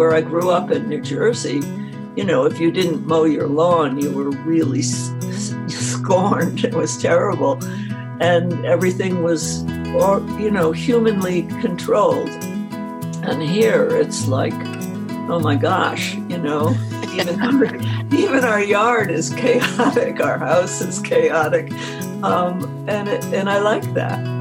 where I grew up in New Jersey, you know, if you didn't mow your lawn, you were really scorned. It was terrible. And everything was, or, you know, humanly controlled. And here it's like, oh my gosh, you know, even our, even our yard is chaotic, our house is chaotic, um, and it, and I like that.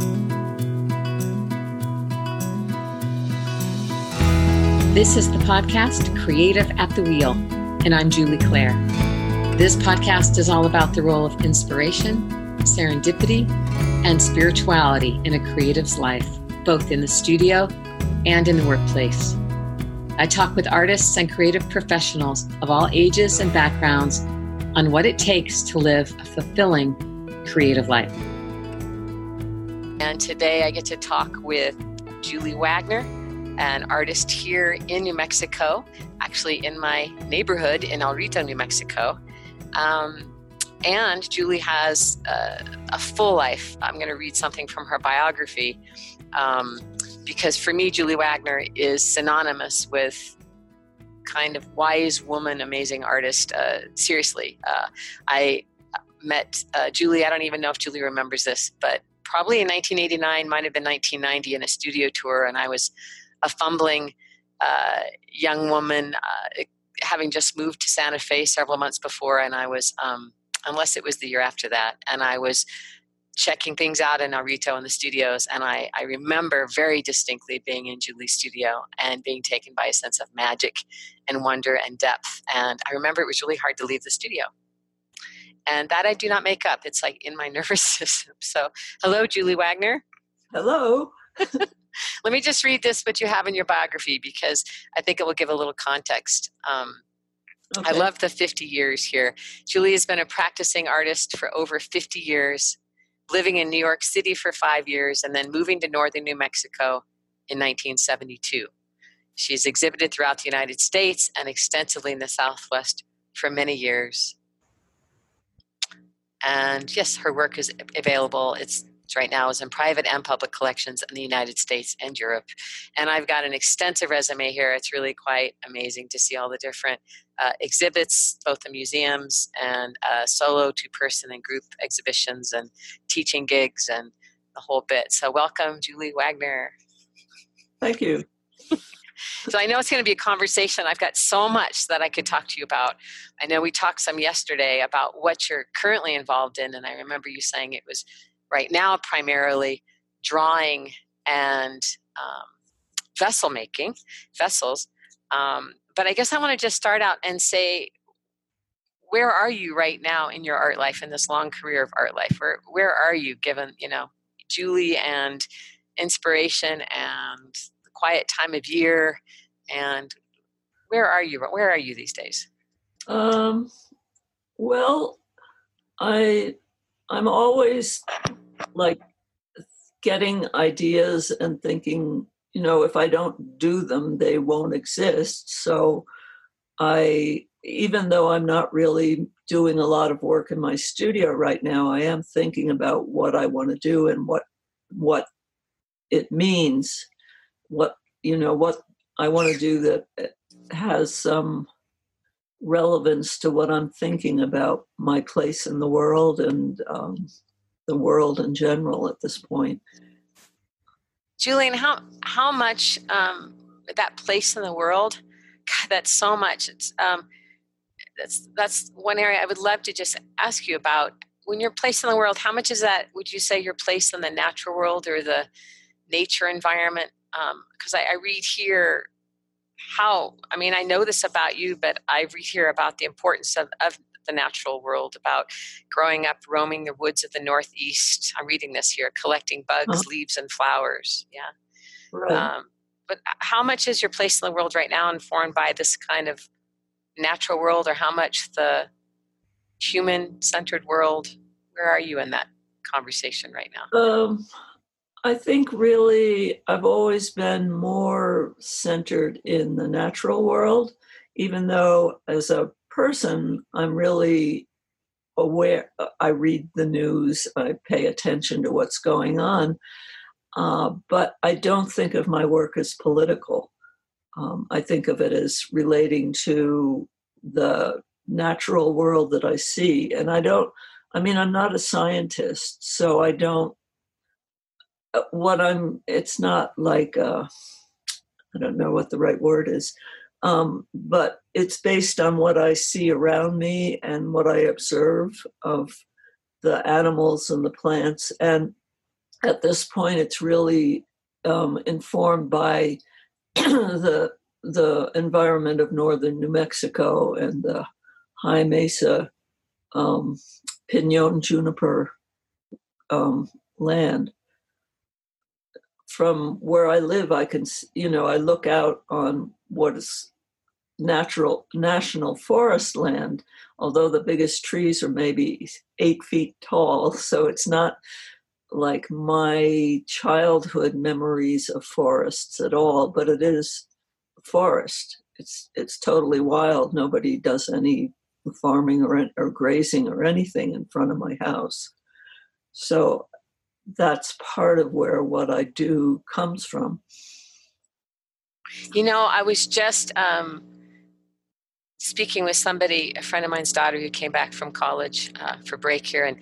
This is the podcast Creative at the Wheel, and I'm Julie Claire. This podcast is all about the role of inspiration, serendipity, and spirituality in a creative's life, both in the studio and in the workplace. I talk with artists and creative professionals of all ages and backgrounds on what it takes to live a fulfilling creative life. And today I get to talk with Julie Wagner, an artist here in New Mexico, actually in my neighborhood in El Rito, New Mexico. Um, and Julie has a, a full life. I'm going to read something from her biography um, because for me, Julie Wagner is synonymous with kind of wise woman, amazing artist. Uh, seriously, uh, I met uh, Julie. I don't even know if Julie remembers this, but probably in 1989, might have been 1990, in a studio tour, and I was a fumbling uh, young woman, uh, having just moved to Santa Fe several months before, and I was, um, unless it was the year after that, and I was checking things out in Arito Rito in the studios, and I, I remember very distinctly being in Julie's studio and being taken by a sense of magic and wonder and depth. And I remember it was really hard to leave the studio. And that I do not make up. It's like in my nervous system. So, hello, Julie Wagner. Hello. Let me just read this, what you have in your biography, because I think it will give a little context. Um, okay. I love the 50 years here. Julie has been a practicing artist for over 50 years, living in New York City for five years, and then moving to northern New Mexico in 1972. She's exhibited throughout the United States and extensively in the Southwest for many years. And yes, her work is available. It's right now is in private and public collections in the United States and Europe. And I've got an extensive resume here. It's really quite amazing to see all the different uh, exhibits, both the museums and uh, solo, two person, and group exhibitions, and teaching gigs, and the whole bit. So, welcome, Julie Wagner. Thank you. so I know it's going to be a conversation. I've got so much that I could talk to you about. I know we talked some yesterday about what you're currently involved in, and I remember you saying it was right now primarily drawing and um, vessel making, vessels. Um, but I guess I want to just start out and say, where are you right now in your art life, in this long career of art life? Where where are you, given you know Julie and inspiration and the quiet time of year, and where are you? Where are you these days? Um, well, I I'm always like getting ideas and thinking, you know, if I don't do them, they won't exist. So I, even though I'm not really doing a lot of work in my studio right now, I am thinking about what I want to do and what what it means, what you know, what I want to do that has some relevance to what I'm thinking about my place in the world and um, the world in general at this point. Julian, how how much um, that place in the world? God, that's so much. It's um, that's that's one area I would love to just ask you about. When you're placed in the world, how much is that? Would you say you're placed in the natural world or the nature environment? Because um, I, I read here how i mean i know this about you but i read here about the importance of, of the natural world about growing up roaming the woods of the northeast i'm reading this here collecting bugs uh-huh. leaves and flowers yeah right. um, but how much is your place in the world right now informed by this kind of natural world or how much the human centered world where are you in that conversation right now um, I think really I've always been more centered in the natural world, even though as a person I'm really aware. I read the news, I pay attention to what's going on, uh, but I don't think of my work as political. um, I think of it as relating to the natural world that I see. And I don't, I mean, I'm not a scientist, so I don't, uh, what I'm, it's not like, uh, I don't know what the right word is, um, but it's based on what I see around me and what I observe of the animals and the plants. And at this point, it's really um, informed by the the environment of northern New Mexico and the high mesa um, pinon juniper um, land. From where I live, I can, you know, I look out on what is natural national forest land, although the biggest trees are maybe eight feet tall. So it's not like my childhood memories of forests at all, but it is forest. It's it's totally wild. Nobody does any farming or or grazing or anything in front of my house. So that's part of where what I do comes from. You know, I was just um, speaking with somebody, a friend of mine's daughter who came back from college uh, for break here, and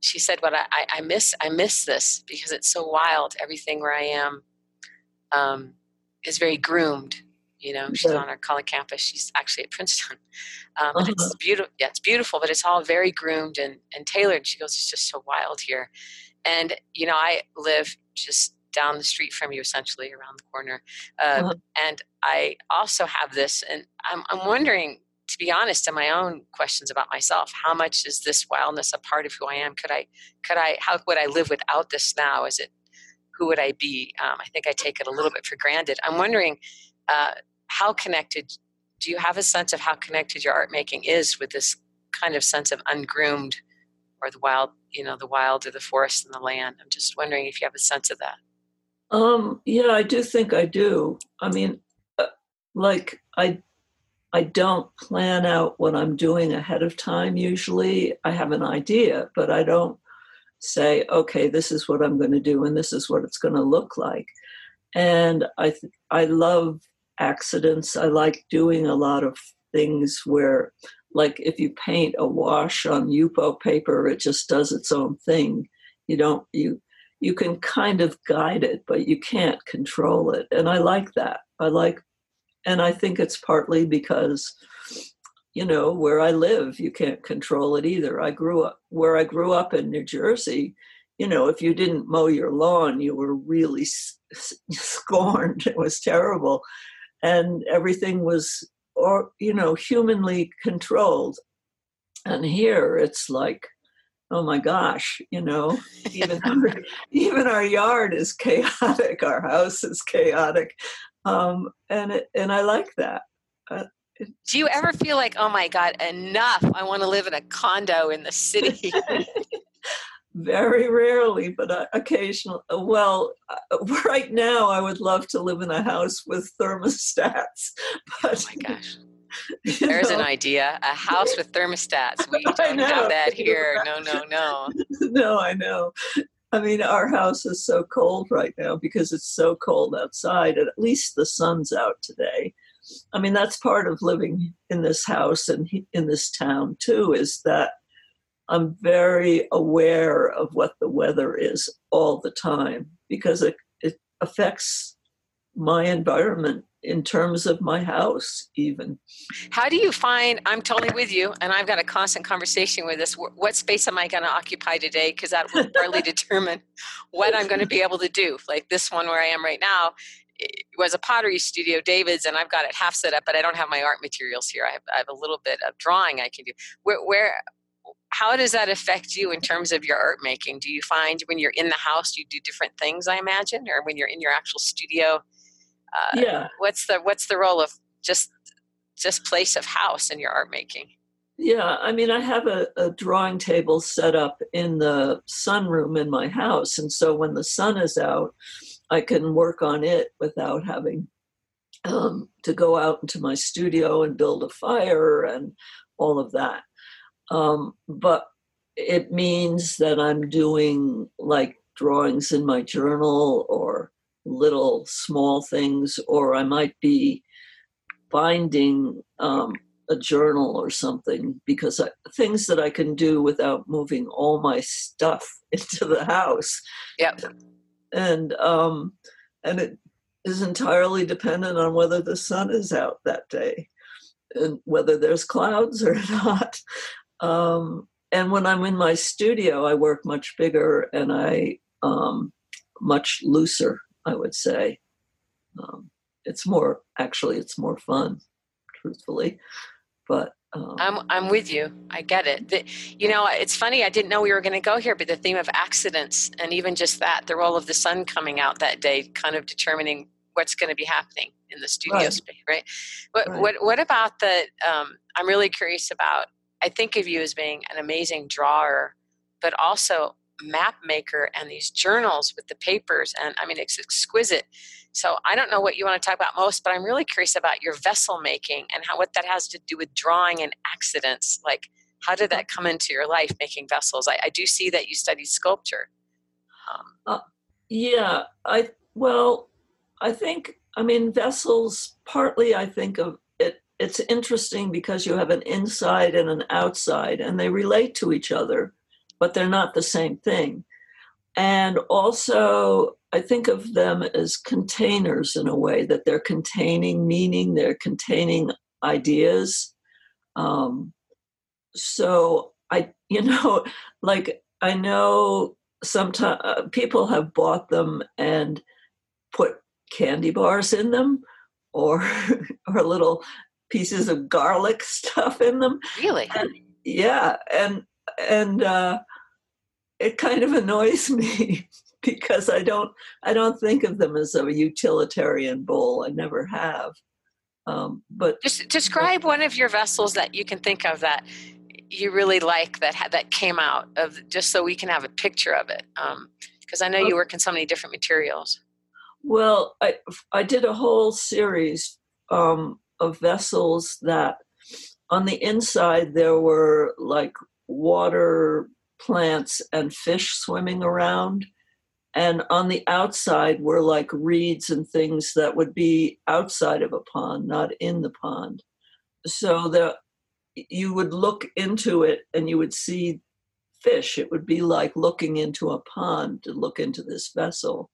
she said, "What I, I miss, I miss this because it's so wild. Everything where I am um, is very groomed. You know, she's on our college campus. She's actually at Princeton. Um, uh-huh. It's beautiful. Yeah, it's beautiful, but it's all very groomed and, and tailored. She goes, it's just so wild here. And, you know, I live just down the street from you, essentially around the corner. Uh, uh-huh. And I also have this, and I'm, I'm wondering, to be honest, in my own questions about myself, how much is this wildness a part of who I am? Could I, could I, how would I live without this now? Is it, who would I be? Um, I think I take it a little bit for granted. I'm wondering, uh, how connected do you have a sense of how connected your art making is with this kind of sense of ungroomed or the wild you know the wild or the forest and the land i'm just wondering if you have a sense of that um yeah i do think i do i mean uh, like i i don't plan out what i'm doing ahead of time usually i have an idea but i don't say okay this is what i'm going to do and this is what it's going to look like and i th- i love accidents. I like doing a lot of things where, like, if you paint a wash on Yupo paper, it just does its own thing. You don't, you, you can kind of guide it, but you can't control it. And I like that. I like, and I think it's partly because, you know, where I live, you can't control it either. I grew up where I grew up in New Jersey. You know, if you didn't mow your lawn, you were really scorned. It was terrible and everything was or you know humanly controlled and here it's like oh my gosh you know even our, even our yard is chaotic our house is chaotic um, and it, and i like that uh, do you ever feel like oh my god enough i want to live in a condo in the city very rarely, but uh, occasionally. Uh, well, uh, right now, I would love to live in a house with thermostats. But, oh my gosh. There's an idea. A house with thermostats. We don't have that here. No, no, no. no, I know. I mean, our house is so cold right now because it's so cold outside, and at least the sun's out today. I mean, that's part of living in this house and in this town, too, is that I'm very aware of what the weather is all the time because it, it affects my environment in terms of my house even how do you find i'm totally with you and i've got a constant conversation with this what space am i going to occupy today because that will partly determine what i'm going to be able to do like this one where i am right now was a pottery studio david's and i've got it half set up but i don't have my art materials here i have, I have a little bit of drawing i can do where, where how does that affect you in terms of your art making? Do you find when you're in the house you do different things? I imagine, or when you're in your actual studio. Uh, yeah. What's the What's the role of just just place of house in your art making? Yeah, I mean, I have a, a drawing table set up in the sunroom in my house, and so when the sun is out, I can work on it without having um, to go out into my studio and build a fire and all of that. Um, but it means that I'm doing like drawings in my journal or little small things, or I might be finding um, a journal or something because I, things that I can do without moving all my stuff into the house. Yep. And um, and it is entirely dependent on whether the sun is out that day and whether there's clouds or not. Um, and when I'm in my studio, I work much bigger and I um, much looser. I would say um, it's more actually it's more fun, truthfully. But um, I'm I'm with you. I get it. The, you know, it's funny. I didn't know we were going to go here, but the theme of accidents and even just that, the role of the sun coming out that day, kind of determining what's going to be happening in the studio Right. space, right? What Right. what what about the? Um, I'm really curious about. I think of you as being an amazing drawer, but also map maker and these journals with the papers, and I mean it's exquisite. So I don't know what you want to talk about most, but I'm really curious about your vessel making and how what that has to do with drawing and accidents. Like, how did that come into your life making vessels? I, I do see that you studied sculpture. Um, Yeah, I well, I think I mean vessels. Partly, I think of it. It's interesting because you have an inside and an outside, and they relate to each other, but they're not the same thing. And also, I think of them as containers in a way that they're containing meaning, they're containing ideas. Um, so I, you know, like I know sometimes uh, people have bought them and put candy bars in them or or little pieces of garlic stuff in them really? yeah and and uh it kind of annoys me because i don't i don't think of them as a utilitarian bowl i never have um but Just describe one of your vessels that you can think of that you really like that that came out of just so we can have a picture of it. Because I know you work in so many different materials. Well, I I did a whole series um, of vessels that on the inside there were like water plants and fish swimming around, and on the outside were like reeds and things that would be outside of a pond, not in the pond. So the you would look into it and you would see fish. It would be like looking into a pond to look into this vessel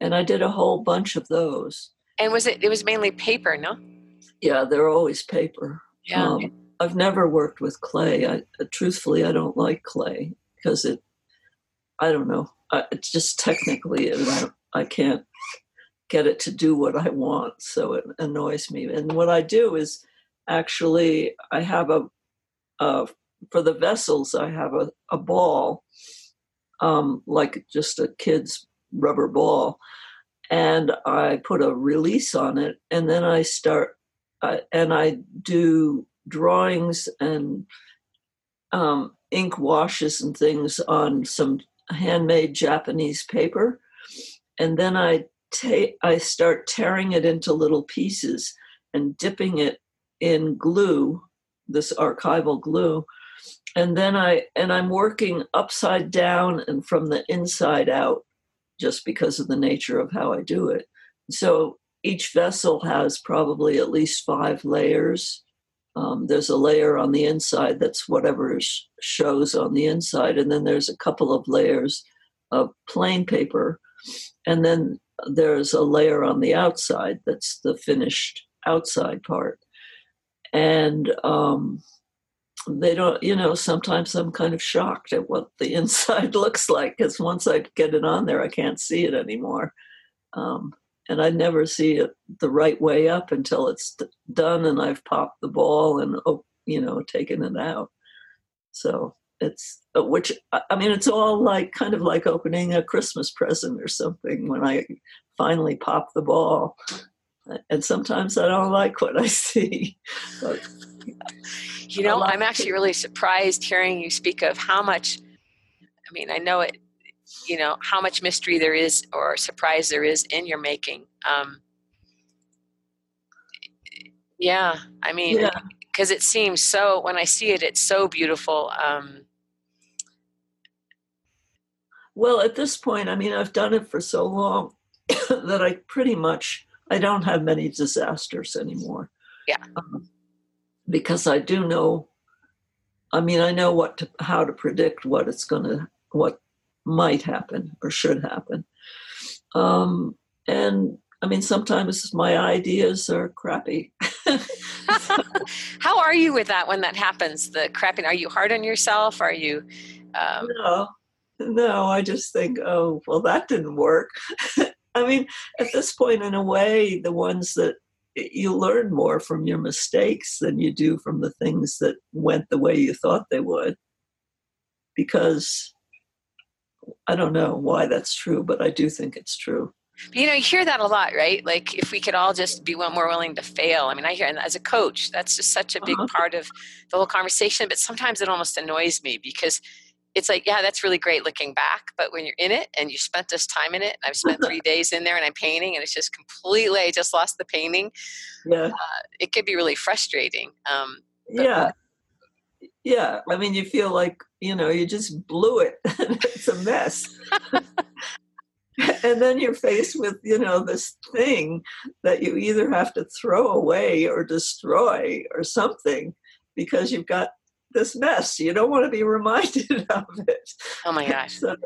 and I did a whole bunch of those. And was it? It was mainly paper, no? Yeah, they're always paper. Yeah. Um, I've never worked with clay. I, uh, truthfully, I don't like clay because it. I don't know. I, it's just technically, I, I can't get it to do what I want, so it annoys me. And what I do is actually, I have a, a for the vessels, I have a, a ball, um, like just a kid's rubber ball, and I put a release on it, and then I start, uh, and I do drawings and um, ink washes and things on some handmade Japanese paper, and then I ta- I start tearing it into little pieces and dipping it in glue, this archival glue, and then I and I'm working upside down and from the inside out, just because of the nature of how I do it. So each vessel has probably at least five layers. Um, there's a layer on the inside that's whatever sh- shows on the inside, and then there's a couple of layers of plain paper, and then there's a layer on the outside that's the finished outside part. And um, they don't, you know, sometimes I'm kind of shocked at what the inside looks like because once I get it on there, I can't see it anymore. Um, and I never see it the right way up until it's d- done and I've popped the ball and, oh, you know, taken it out. So it's, uh, which, I mean, it's all like kind of like opening a Christmas present or something when I finally pop the ball. And sometimes I don't like what I see. But You know, I'm actually really surprised hearing you speak of how much. I mean, I know it. You know how much mystery there is, or surprise there is in your making. Um, yeah, I mean, yeah, because it seems so. When I see it, it's so beautiful. Um, Well, at this point, I mean, I've done it for so long that I pretty much I don't have many disasters anymore. Yeah. Um, because I do know. I mean, I know what to, how to predict what it's going to, what might happen or should happen. Um, and I mean, sometimes my ideas are crappy. How are you with that when that happens? The crapping? Are you hard on yourself? Are you? Um... No, no. I just think, oh, well, that didn't work. I mean, at this point, in a way, the ones that you learn more from your mistakes than you do from the things that went the way you thought they would. Because I don't know why that's true, but I do think it's true. You know, you hear that a lot, right? Like if we could all just be more willing to fail. I mean, I hear, and as a coach, that's just such a big uh-huh. part of the whole conversation. But sometimes it almost annoys me because it's like, yeah, that's really great looking back. But when you're in it and you spent this time in it, I've spent three days in there and I'm painting and it's just completely, I just lost the painting. Yeah. Uh, it could be really frustrating. Um, yeah. Yeah. I mean, you feel like, you know, you just blew it. it's a mess. and then you're faced with you know this thing that you either have to throw away or destroy or something because you've got this mess you don't want to be reminded of it oh my gosh so,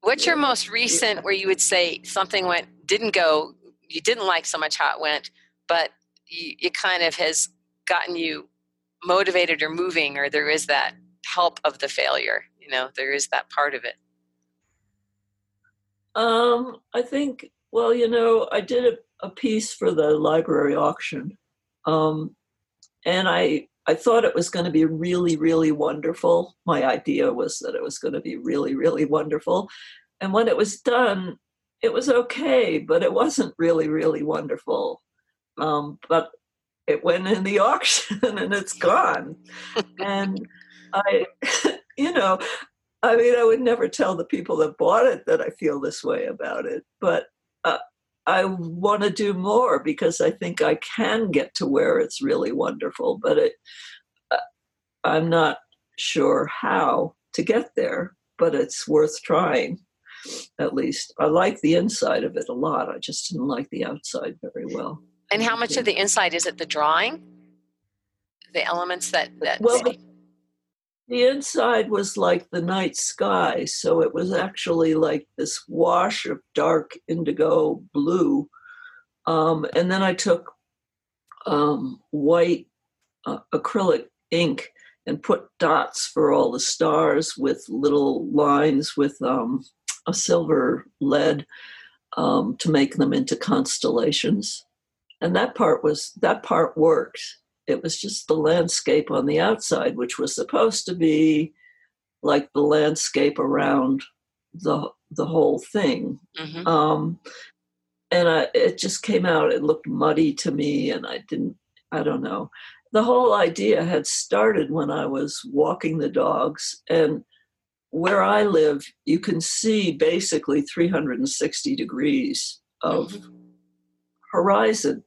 what's your most recent where you would say something went didn't go you didn't like so much how it went but you, it kind of has gotten you motivated or moving or there is that help of the failure you know there is that part of it um, I think, well, you know, I did a, a piece for the library auction. Um, and I, I thought it was going to be really, really wonderful. My idea was that it was going to be really, really wonderful. And when it was done, it was okay, but it wasn't really, really wonderful. Um, but it went in the auction and it's gone. and I, you know, I mean, I would never tell the people that bought it that I feel this way about it, but uh, I want to do more because I think I can get to where it's really wonderful, but it, uh, I'm not sure how to get there, but it's worth trying at least. I like the inside of it a lot. I just didn't like the outside very well. And how much of the inside is it the drawing? The elements that, that well, the, the inside was like the night sky, so it was actually like this wash of dark indigo blue. Um, and then I took um, white uh, acrylic ink and put dots for all the stars with little lines with um, a silver lead um, to make them into constellations. And that part was that part worked it was just the landscape on the outside, which was supposed to be like the landscape around the the whole thing. Mm-hmm. Um, and I, it just came out. It looked muddy to me, and I didn't. I don't know. The whole idea had started when I was walking the dogs, and where I live, you can see basically 360 degrees of mm-hmm. horizon.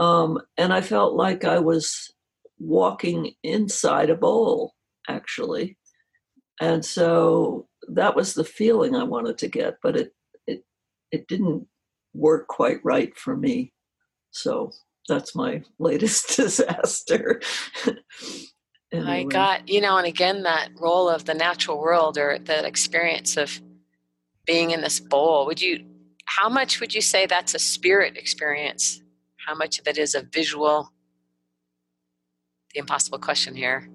Um, and I felt like I was walking inside a bowl, actually. And so that was the feeling I wanted to get, but it it it didn't work quite right for me. So that's my latest disaster. anyway. I got, you know, and again, that role of the natural world or that experience of being in this bowl, would you, how much would you say that's a spirit experience how much of it is a visual? The impossible question here.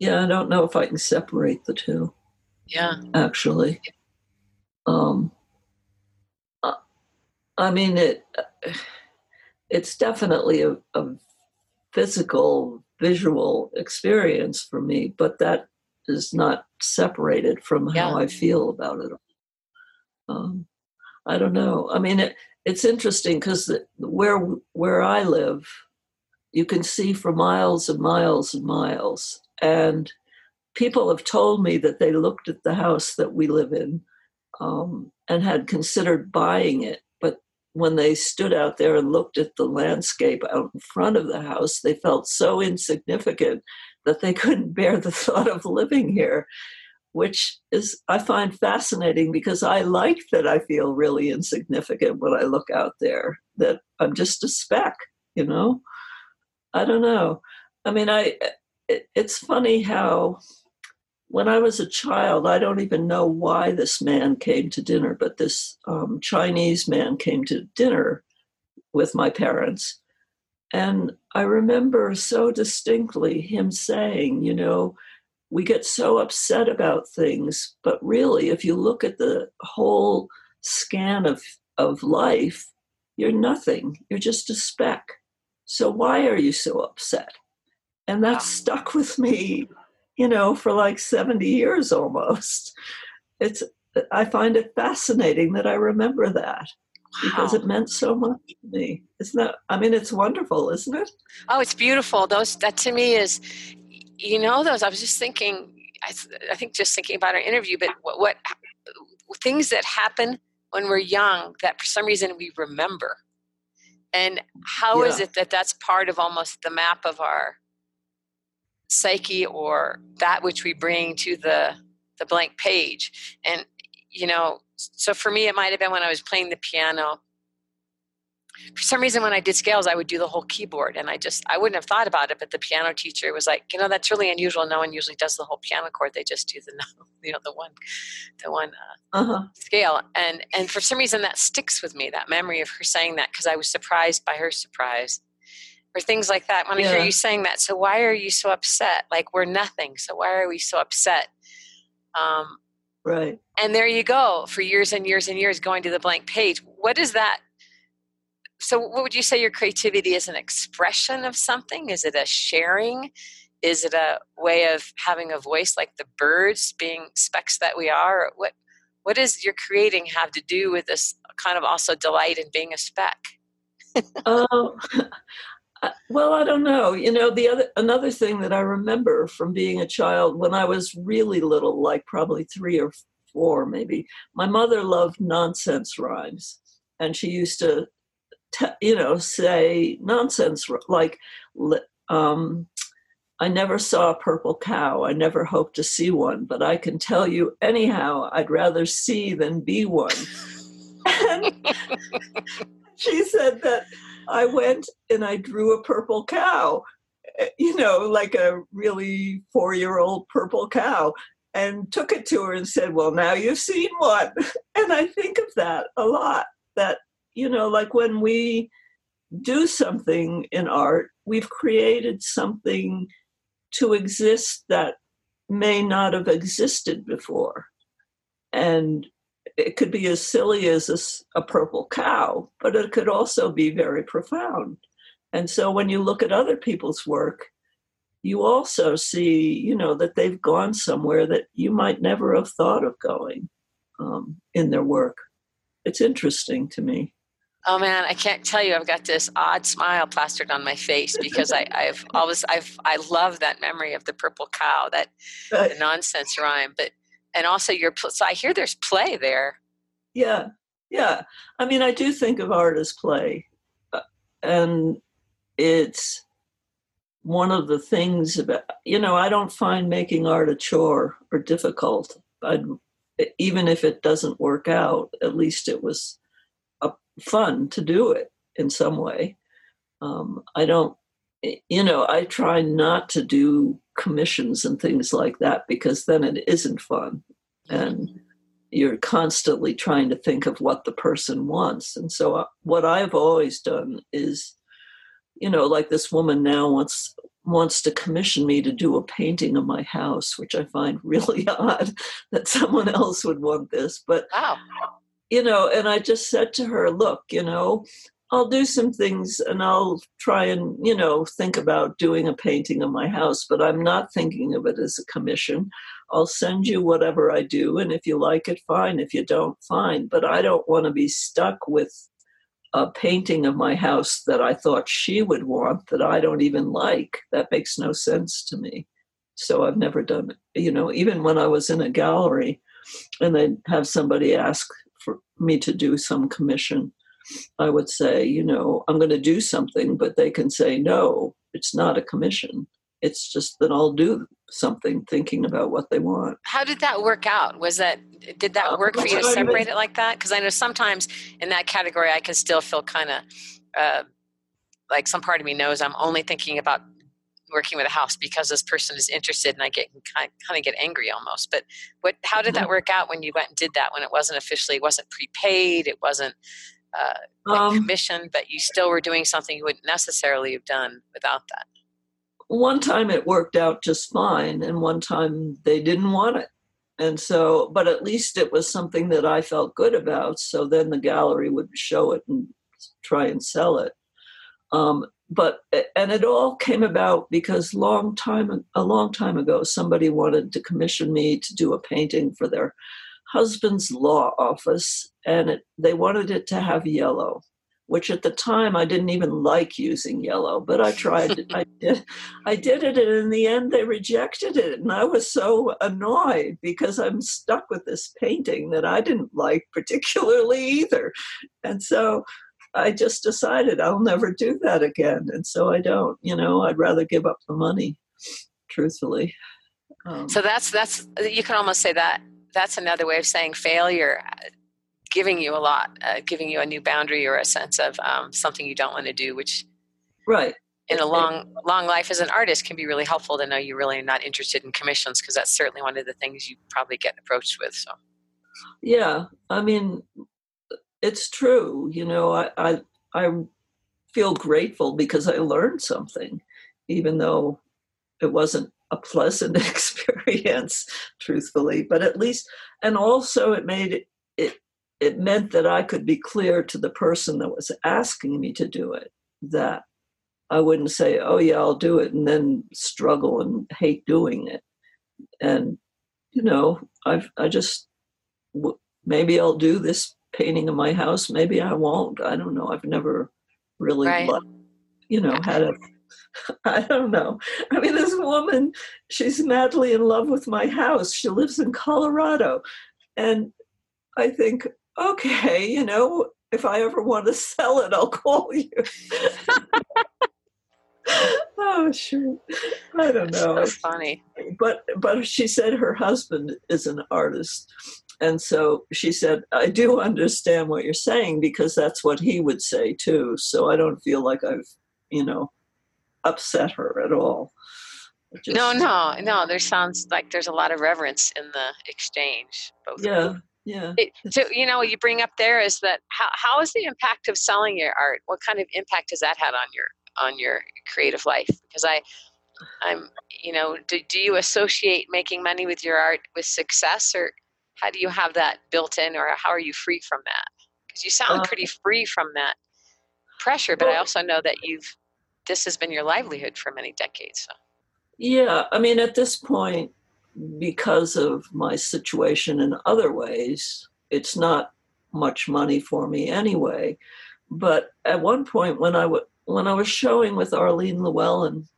Yeah i don't know if i can separate the two yeah. actually. Um i mean it it's definitely a, a physical visual experience for me but that is not separated from how yeah. i feel about it. Um, i don't know. I mean it, it's interesting because where where I live, you can see for miles and miles and miles. And people have told me that they looked at the house that we live in um, and had considered buying it. But when they stood out there and looked at the landscape out in front of the house, they felt so insignificant that they couldn't bear the thought of living here which is I find fascinating because I like that I feel really insignificant when I look out there, that I'm just a speck. you know? I don't know. I mean, I it, it's funny how when I was a child, I don't even know why this man came to dinner, but this um, Chinese man came to dinner with my parents. And I remember so distinctly him saying, you know, we get so upset about things, but really, if you look at the whole scan of, of life, you're nothing. You're just a speck. So why are you so upset? And that stuck with me, you know, for like 70 years almost. It's I find it fascinating that I remember that because it meant so much to me. Isn't that I mean it's wonderful, isn't it? Oh, it's beautiful. Those that to me is you know those I was just thinking I, I think just thinking about our interview but what, what things that happen when we're young that for some reason we remember and how yeah. is it that that's part of almost the map of our psyche or that which we bring to the the blank page and you know so for me it might have been when i was playing the piano for some reason when i did scales i would do the whole keyboard and i just i wouldn't have thought about it but the piano teacher was like you know that's really unusual. No one usually does the whole piano chord. They just do the you know the one the one uh, uh-huh. scale. And and for some reason that sticks with me that memory of her saying that because i was surprised by her surprise or things like that. When yeah. i hear you saying that. So why are you so upset? Like we're nothing. So why are we so upset? Um, right. and there you go for years and years and years going to the blank page. What is that so what would you say your creativity is an expression of something? Is it a sharing? Is it a way of having a voice like the birds being specks that we are? What what does your creating have to do with this kind of also delight in being a speck? Um, well i don't know. You know the other another thing that i remember from being a child when i was really little like probably three or four maybe my mother loved nonsense rhymes. And she used to you know, say nonsense like, um, I never saw a purple cow. I never hope to see one, but I can tell you anyhow, I'd rather see than be one. and she said that I went and I drew a purple cow, eh, you know, like a really four year old purple cow, and took it to her and said, Well, now you've seen one. And I think of that a lot that you know, like when we do something in art, we've created something to exist that may not have existed before. And it could be as silly as a, a, purple cow, but it could also be very profound. And so when you look at other people's work, you also see, you know, that they've gone somewhere that you might never have thought of going um, in their work. It's interesting to me. Oh man, I can't tell you. I've got this odd smile plastered on my face because I, have always I've I love that memory of the purple cow, that nonsense rhyme. But and also your so I hear there's play there. Yeah, yeah. I mean, I do think of art as play, uh, and it's one of the things about you know I don't find making art a chore or difficult. I'd, even if it doesn't work out, at least it was fun to do it in some way. Um, I don't, you know, I try not to do commissions and things like that because then it isn't fun. And you're constantly trying to think of what the person wants. And so, uh, what I've always done is, you know, like this woman now wants wants to commission me to do a painting of my house, which I find really odd that someone else would want this. But wow you know, and I just said to her, look, you know, I'll do some things and I'll try and, you know, think about doing a painting of my house, but I'm not thinking of it as a commission. I'll send you whatever I do, and if you like it, fine. If you don't, fine. But I don't want to be stuck with a painting of my house that I thought she would want that I don't even like. That makes no sense to me. So I've never done it. You know, even when I was in a gallery and they'd have somebody ask for me to do some commission, I would say, you know, I'm going to do something, but they can say, no, it's not a commission. It's just that I'll do something thinking about what they want. How did that work out? Was that, did that uh, work for you to separate it like that? Because I know sometimes in that category, I can still feel kind of, uh, like some part of me knows I'm only thinking about working with a house because this person is interested and I get kind of get angry almost. But what how did that mm-hmm. work out when you went and did that when it wasn't officially it wasn't prepaid, it wasn't uh, um, commission, but you still were doing something you wouldn't necessarily have done without that? One time it worked out just fine, and one time they didn't want it. And so, but at least it was something that I felt good about. So then the gallery would show it and try and sell it. Um, but and it all came about because long time a long time ago somebody wanted to commission me to do a painting for their husband's law office and it, they wanted it to have yellow which at the time I didn't even like using yellow, but I tried. I did. I did it, and in the end, they rejected it, and I was so annoyed because I'm stuck with this painting that I didn't like particularly either, and so I just decided I'll never do that again, and so I don't. You know, I'd rather give up the money, truthfully. Um, so that's that's you can almost say that that's another way of saying failure giving you a lot uh, giving you a new boundary or a sense of um, something you don't want to do which right in a long long life as an artist can be really helpful to know you're really not interested in commissions because that's certainly one of the things you probably get approached with so yeah i mean it's true you know i i, I feel grateful because i learned something even though it wasn't a pleasant experience, truthfully. But at least, and also it made it, it, it meant that I could be clear to the person that was asking me to do it that I wouldn't say, oh, yeah, I'll do it, and then struggle and hate doing it. And, you know, I've, I just, maybe I'll do this painting of my house, maybe I won't. I don't know. I've never really, right. you know, had a I don't know. I mean, this woman, she's madly in love with my house. She lives in Colorado. And I think, okay, you know, if I ever want to sell it, I'll call you. oh shoot i don't know That's so funny but but she said her husband is an artist and so she said i do understand what you're saying because that's what he would say too so i don't feel like i've you know upset her at all. Just, no, no, no. There sounds like there's a lot of reverence in the exchange. Both yeah, yeah. It, so you know, what you bring up there is that how how is the impact of selling your art? What kind of impact has that had on your on your creative life? Because I, I'm, you know, do, do you associate making money with your art with success, or how do you have that built in, or how are you free from that? Because you sound uh, pretty free from that pressure, but I also know that you've this has been your livelihood for many decades. So. Yeah, I mean, at this point, because of my situation in other ways, it's not much money for me anyway. But at one point, when I w- when I was showing with Arlene LewAllen,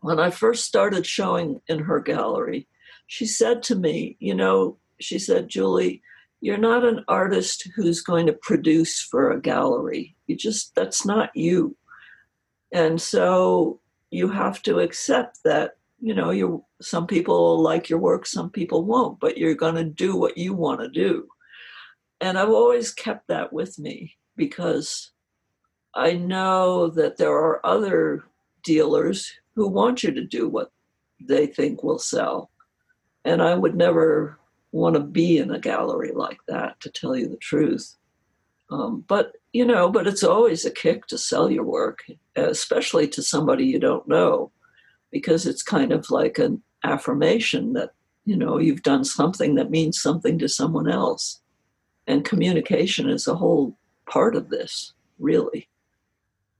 when I first started showing in her gallery, she said to me, "You know," she said, "Julie." You're not an artist who's going to produce for a gallery. You just, that's not you and so you have to accept that you know you some people like your work some people won't but you're going to do what you want to do and i've always kept that with me because i know that there are other dealers who want you to do what they think will sell and i would never want to be in a gallery like that to tell you the truth um, but you know, but it's always a kick to sell your work, especially to somebody you don't know, because it's kind of like an affirmation that you know you've done something that means something to someone else, and communication is a whole part of this, really.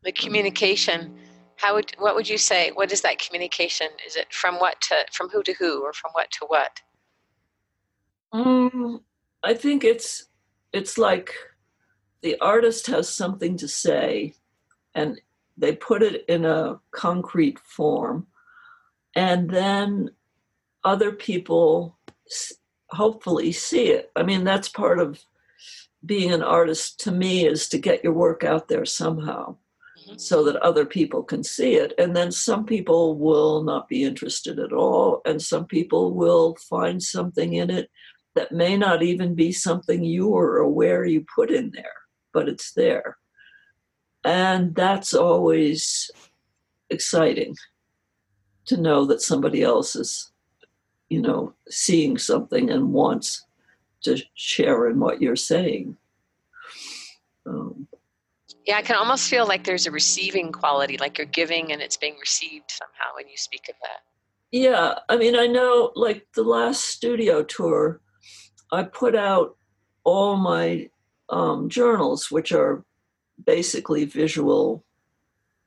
The communication. How would what would you say? What is that communication? Is it from what to from who to who, or from what to what? Um, I think it's it's like the artist has something to say and they put it in a concrete form and then other people hopefully see it i mean that's part of being an artist to me is to get your work out there somehow mm-hmm. so that other people can see it and then some people will not be interested at all and some people will find something in it that may not even be something you were aware you put in there but it's there. and that's always exciting to know that somebody else is, you know, seeing something and wants to share in what you're saying. Um, yeah, I can almost feel like there's a receiving quality, like you're giving and it's being received somehow when you speak of that. Yeah, I mean, I know like the last studio tour, I put out all my um, journals, which are basically visual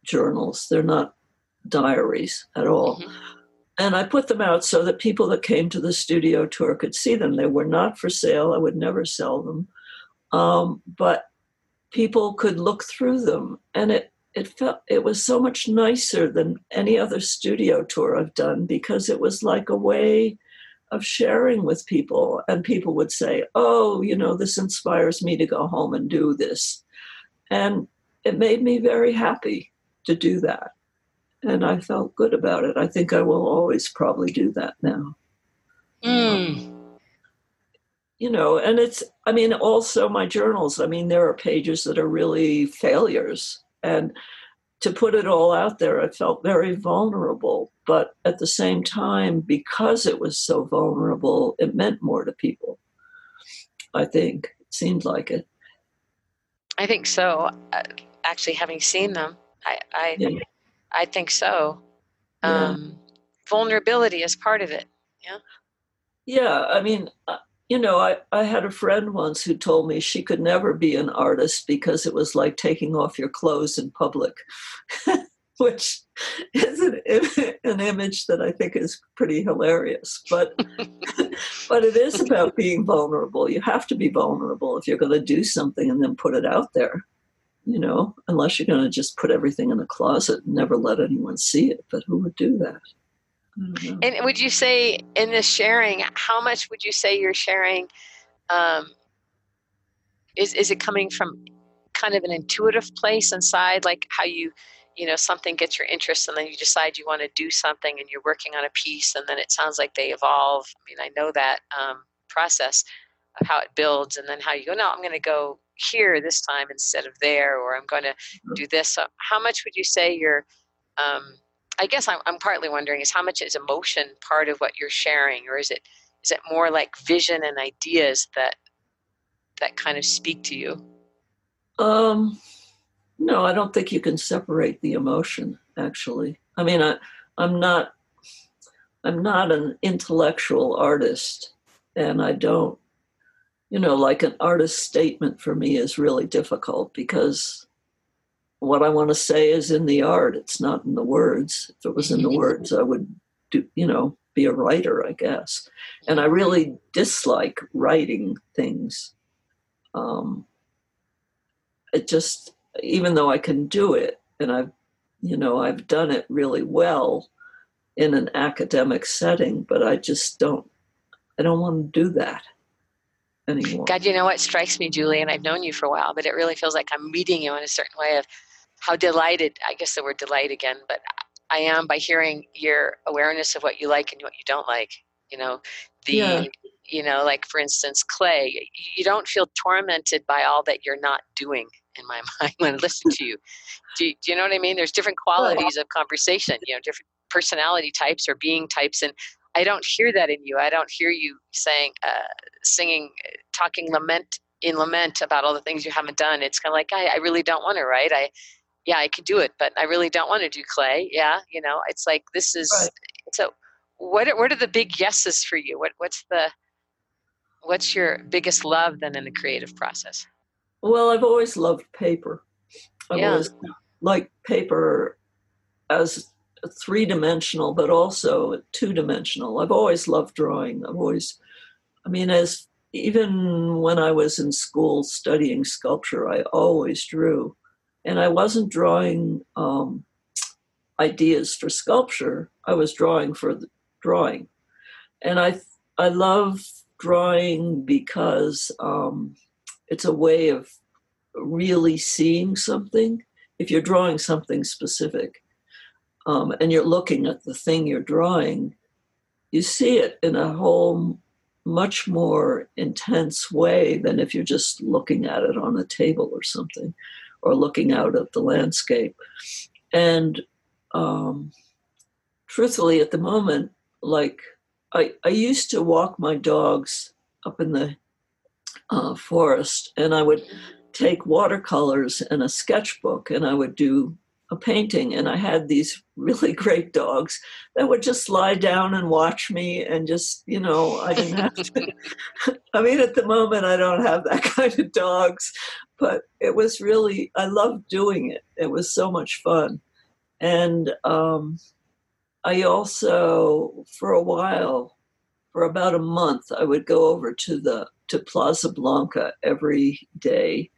journals. They're not diaries at all. Mm-hmm. And I put them out so that people that came to the studio tour could see them. They were not for sale. I would never sell them. Um, but people could look through them. And it, it felt it was so much nicer than any other studio tour I've done because it was like a way of sharing with people. And people would say, Oh, you know, this inspires me to go home and do this. And it made me very happy to do that and I felt good about it. I think I will always probably do that now. Mm. You know, and it's, I mean, also my journals. I mean, there are pages that are really failures. And to put it all out there, I felt very vulnerable. But at the same time, because it was so vulnerable, it meant more to people. I think it seemed like it. I think so. Uh, actually, having seen them, I, I yeah. I think so. Yeah. Um, vulnerability is part of it. Yeah. Yeah. I mean, uh, you know, I, I had a friend once who told me she could never be an artist because it was like taking off your clothes in public, which is an, an image that I think is pretty hilarious. But but it is about being vulnerable. You have to be vulnerable if you're going to do something and then put it out there you know, unless you're going to just put everything in a closet and never let anyone see it. But who would do that? And would you say in this sharing, how much would you say you're sharing? Um, is is it coming from kind of an intuitive place inside, like how you, you know, something gets your interest, and then you decide you want to do something, and you're working on a piece, and then it sounds like they evolve. I mean, I know that um, process of how it builds, and then how you go. No, I'm going to go here this time instead of there, or I'm going to do this. So how much would you say you're? Um, I guess I'm, I'm partly wondering is how much is emotion part of what you're sharing, or is it is it more like vision and ideas that that kind of speak to you? Um, no, I don't think you can separate the emotion. Actually, I mean, I I'm not I'm not an intellectual artist, and I don't you know, like an artist statement for me is really difficult because what I want to say is in the art, it's not in the words. If it was in the mm-hmm. words, I would do, you know, be a writer, I guess. And I really dislike writing things. Um, it just, even though I can do it, and I've, you know, I've done it really well in an academic setting, but I just don't, I don't want to do that anymore. God, you know what strikes me, Julie, and I've known you for a while, but it really feels like I'm meeting you in a certain way of how delighted, I guess the word delight again, but I am by hearing your awareness of what you like and what you don't like. You know, the, yeah. you know, like for instance, clay, you don't feel tormented by all that you're not doing in my mind when I listen to you. Do, you. do you know what I mean? There's different qualities of conversation, you know, different personality types or being types. And I don't hear that in you. I don't hear you saying, uh, singing, talking lament in lament about all the things you haven't done. It's kind of like, I, I really don't want to, right? I, yeah, I could do it, but I really don't want to do clay. Yeah, you know, it's like this is right. so. What are, what are the big yeses for you? What what's the what's your biggest love then in the creative process? Well, I've always loved paper. I've yeah. always liked paper as three dimensional, but also two dimensional. I've always loved drawing. I've always, I mean, as even when I was in school studying sculpture, I always drew. And I wasn't drawing um, ideas for sculpture, I was drawing for the drawing. And I, I love drawing because um, it's a way of really seeing something. If you're drawing something specific, um, and you're looking at the thing you're drawing, you see it in a whole much more intense way than if you're just looking at it on a table or something. Or looking out at the landscape. And um, truthfully, at the moment, like I, I used to walk my dogs up in the uh, forest, and I would take watercolors and a sketchbook, and I would do a painting. And I had these really great dogs that would just lie down and watch me, and just you know, I didn't have to. I mean, at the moment, I don't have that kind of dogs, but it was really I loved doing it. It was so much fun, and um, I also, for a while, for about a month, I would go over to the to Plaza Blanca every day,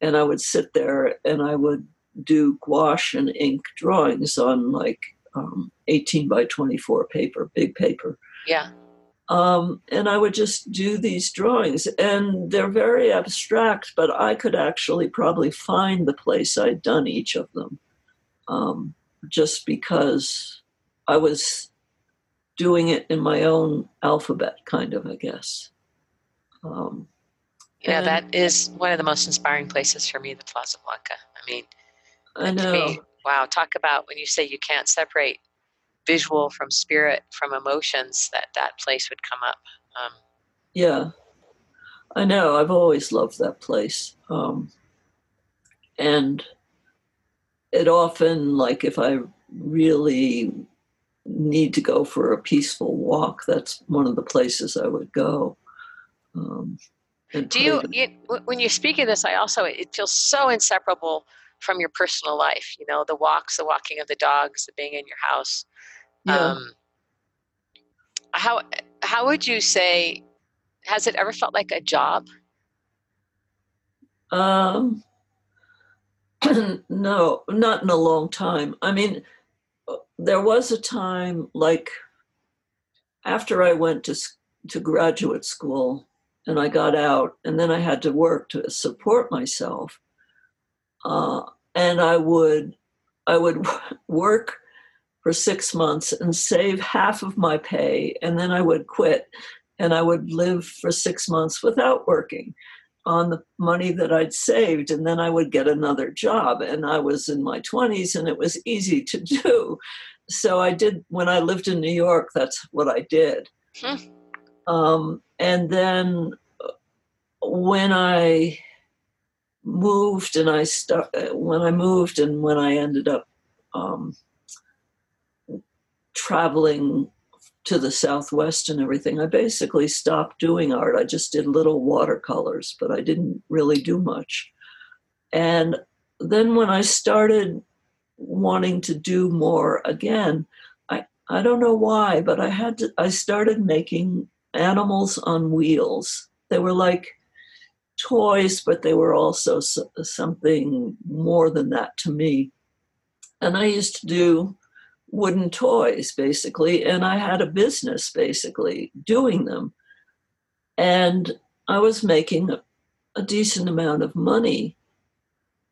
and I would sit there and I would do gouache and ink drawings on like um, 18 by 24 paper, big paper. Yeah. Um, and I would just do these drawings, and they're very abstract, but I could actually probably find the place I'd done each of them, um, just because I was doing it in my own alphabet, kind of, I guess. Um, yeah, that is one of the most inspiring places for me, the Plaza Blanca. I mean, I know. Me, wow, talk about when you say you can't separate visual from spirit from emotions, that that place would come up. Um, yeah, I know. I've always loved that place. Um, and it often, like, if I really need to go for a peaceful walk, that's one of the places I would go. Um, Do you, you, when you speak of this, I also, it feels so inseparable from your personal life, you know, the walks, the walking of the dogs, the being in your house. Yeah. Um, how, how would you say, has it ever felt like a job? Um, no, not in a long time. I mean, there was a time like after I went to to graduate school and I got out, and then I had to work to support myself. Uh, and I would I would work for six months and save half of my pay, and then I would quit, and I would live for six months without working on the money that I'd saved, and then I would get another job. And I was in my 20s, and it was easy to do. So I did, when I lived in New York, that's what I did. Hmm. Um, and then uh, when I moved and I start, uh, when I moved and when I ended up um, traveling to the Southwest and everything, I basically stopped doing art. I just did little watercolors, but I didn't really do much. And then when I started wanting to do more again, I, I don't know why, but I had to, I started making animals on wheels. They were like toys, but they were also something more than that to me. And I used to do wooden toys basically and i had a business basically doing them and i was making a, a decent amount of money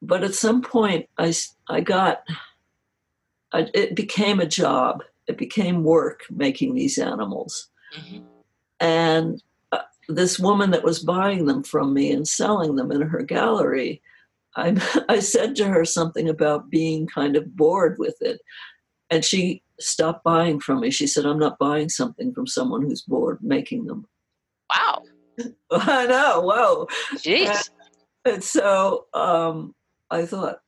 but at some point i i got I, it became a job it became work making these animals mm-hmm. and this woman that was buying them from me and selling them in her gallery I, I said to her something about being kind of bored with it and she stopped buying from me. She said, I'm not buying something from someone who's bored making them. Wow. I know. Whoa. Jeez. And, and so um, I thought,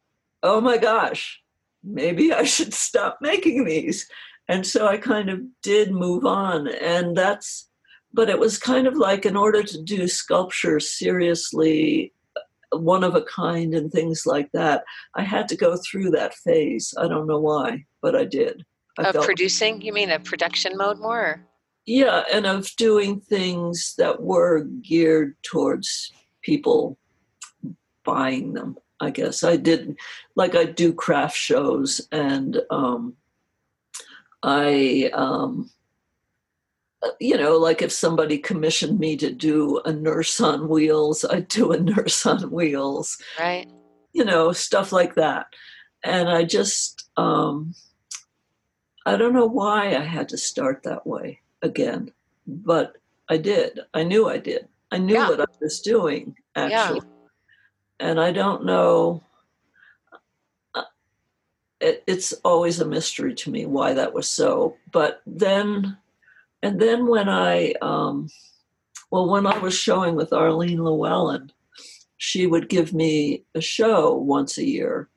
oh my gosh, maybe I should stop making these. And so I kind of did move on. And that's, but it was kind of like in order to do sculpture seriously one of a kind and things like that. I had to go through that phase. I don't know why, but I did. I of producing? You mean a production mode more? Yeah, and of doing things that were geared towards people buying them. I guess I did, like I do craft shows, and um, I um, you know, like if somebody commissioned me to do a nurse on wheels, I'd do a nurse on wheels. Right. You know, stuff like that. And I just, um, I don't know why I had to start that way again, but I did. I knew I did. I knew yeah. what I was doing, actually. Yeah. And I don't know, it, it's always a mystery to me why that was so. But then, and then when I, um, well, when I was showing with Arlene LewAllen, she would give me a show once a year.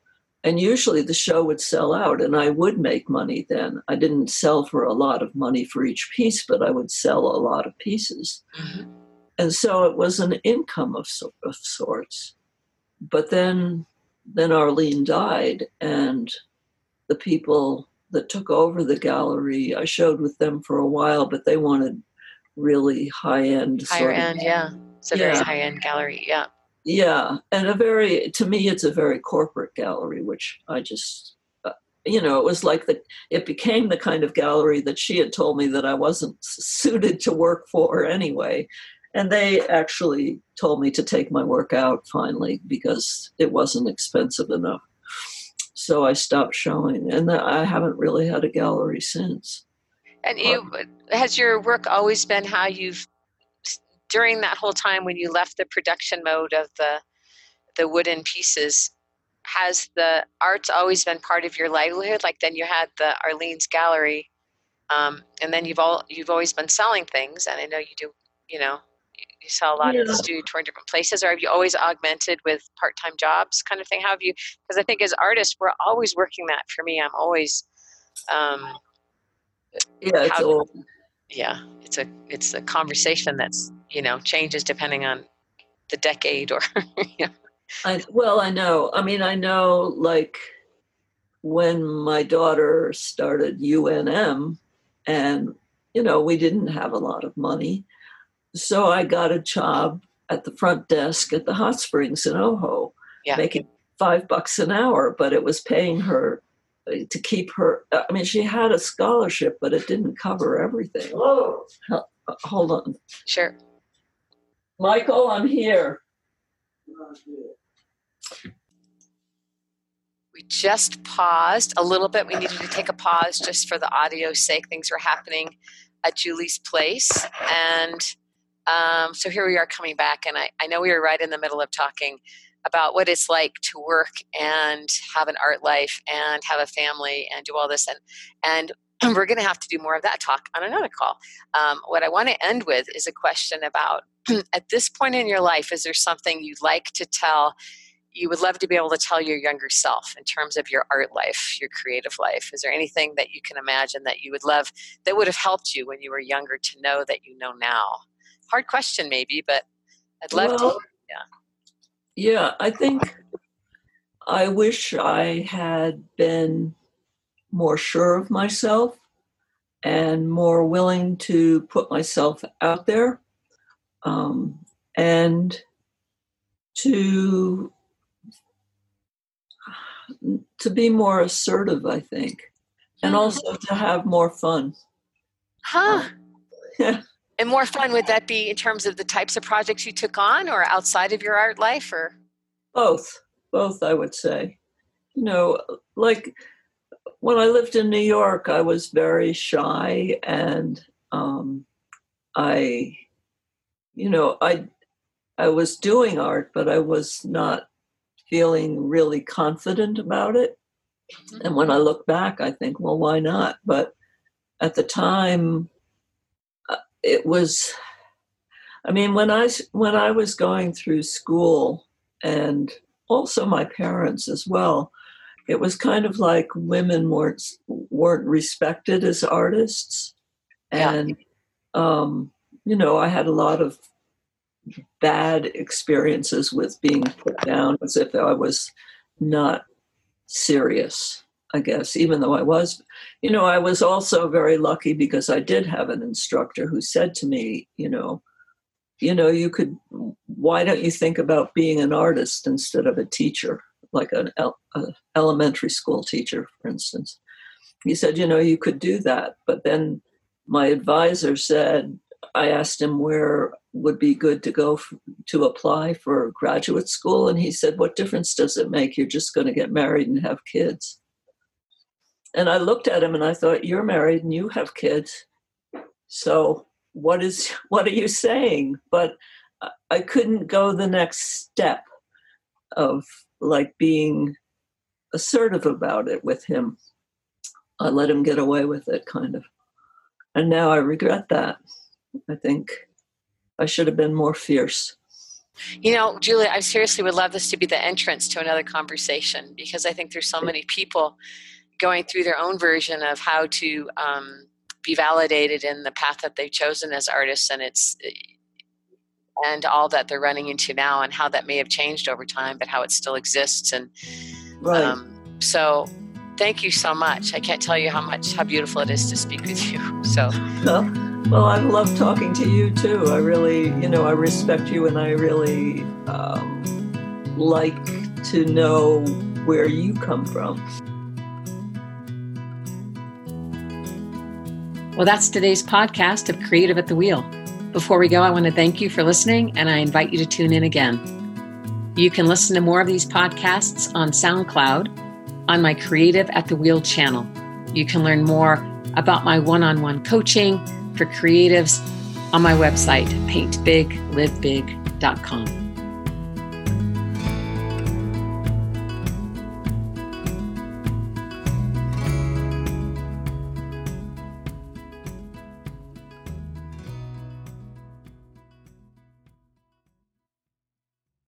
And usually the show would sell out and I would make money then. I didn't sell for a lot of money for each piece, but I would sell a lot of pieces. Mm-hmm. And so it was an income of, of sorts. But then then Arlene died and the people that took over the gallery, I showed with them for a while, but they wanted really high end. Higher end, yeah. It's a yeah. very high end gallery, yeah. Yeah, and a very to me, it's a very corporate gallery, which I just, uh, you know, it was like the it became the kind of gallery that she had told me that I wasn't suited to work for anyway, and they actually told me to take my work out finally because it wasn't expensive enough. So I stopped showing, and I haven't really had a gallery since. And you, has your work always been how you've during that whole time when you left the production mode of the the wooden pieces? Has the arts always been part of your livelihood? Like then you had the Arlene's gallery, um, and then you've all you've always been selling things, and I know you do. You know, you sell a lot yeah. of the studio tour in different places, or have you always augmented with part-time jobs, kind of thing? How have you? Because I think as artists, we're always working that. For me, I'm always um, yeah, it's how, all. Yeah, it's a it's a conversation that's you know changes depending on the decade or. yeah. I, well, I know. I mean, I know like when my daughter started UNM, and you know we didn't have a lot of money, so I got a job at the front desk at the hot springs in Ojo, yeah. making five bucks an hour, but it was paying her uh, to keep her. Uh, I mean, she had a scholarship, but it didn't cover everything. Oh, hold on. Sure. Michael, I'm here. We just paused a little bit. We needed to take a pause just for the audio's sake. Things were happening at Julie's place. And um, so here we are coming back. And I, I know we were right in the middle of talking about what it's like to work and have an art life and have a family and do all this and and we're going to have to do more of that talk on another call um, what i want to end with is a question about at this point in your life is there something you'd like to tell you would love to be able to tell your younger self in terms of your art life your creative life is there anything that you can imagine that you would love that would have helped you when you were younger to know that you know now hard question maybe but i'd love well, to yeah. yeah, I think I wish I had been more sure of myself and more willing to put myself out there um, and to to be more assertive i think and hmm. also to have more fun. Huh. Um, yeah and more fun would that be in terms of the types of projects you took on or outside of your art life or? Both both i would say. You know like when i lived in new york i was very shy and um, i you know i i was doing art but i was not feeling really confident about it. Mm-hmm. and when i look back i think well why not? But at the time it was i mean when i when i was going through school and also my parents as well it was kind of like women weren't weren't respected as artists and yeah. um, you know i had a lot of bad experiences with being put down as if i was not serious I guess, even though I was, you know, I was also very lucky because I did have an instructor who said to me, you know, you know, you could, why don't you think about being an artist instead of a teacher, like an elementary school teacher, for instance? He said, you know, you could do that. But then my advisor said, I asked him where would be good to go to apply for graduate school. And he said, What difference does it make? You're just going to get married and have kids. And I looked at him and I thought, You're married and you have kids. So what is what are you saying? But I couldn't go the next step of like being assertive about it with him. I let him get away with it, kind of. And now I regret that. I think I should have been more fierce. You know, Julia, I seriously would love this to be the entrance to another conversation because I think there's so many people going through their own version of how to um, be validated in the path that they've chosen as artists, and it's and all that they're running into now, and how that may have changed over time, but how it still exists. And right. um, so, thank you so much. I can't tell you how much how beautiful it is to speak with you. So. Well, well, I love talking to you too. I really, you know, I respect you, and I really um, like to know where you come from. Well, that's today's podcast of Creative at the Wheel. Before we go, I want to thank you for listening, and I invite you to tune in again. You can listen to more of these podcasts on SoundCloud on my Creative at the Wheel channel. You can learn more about my one on one coaching for creatives on my website, paintbiglivebig.com.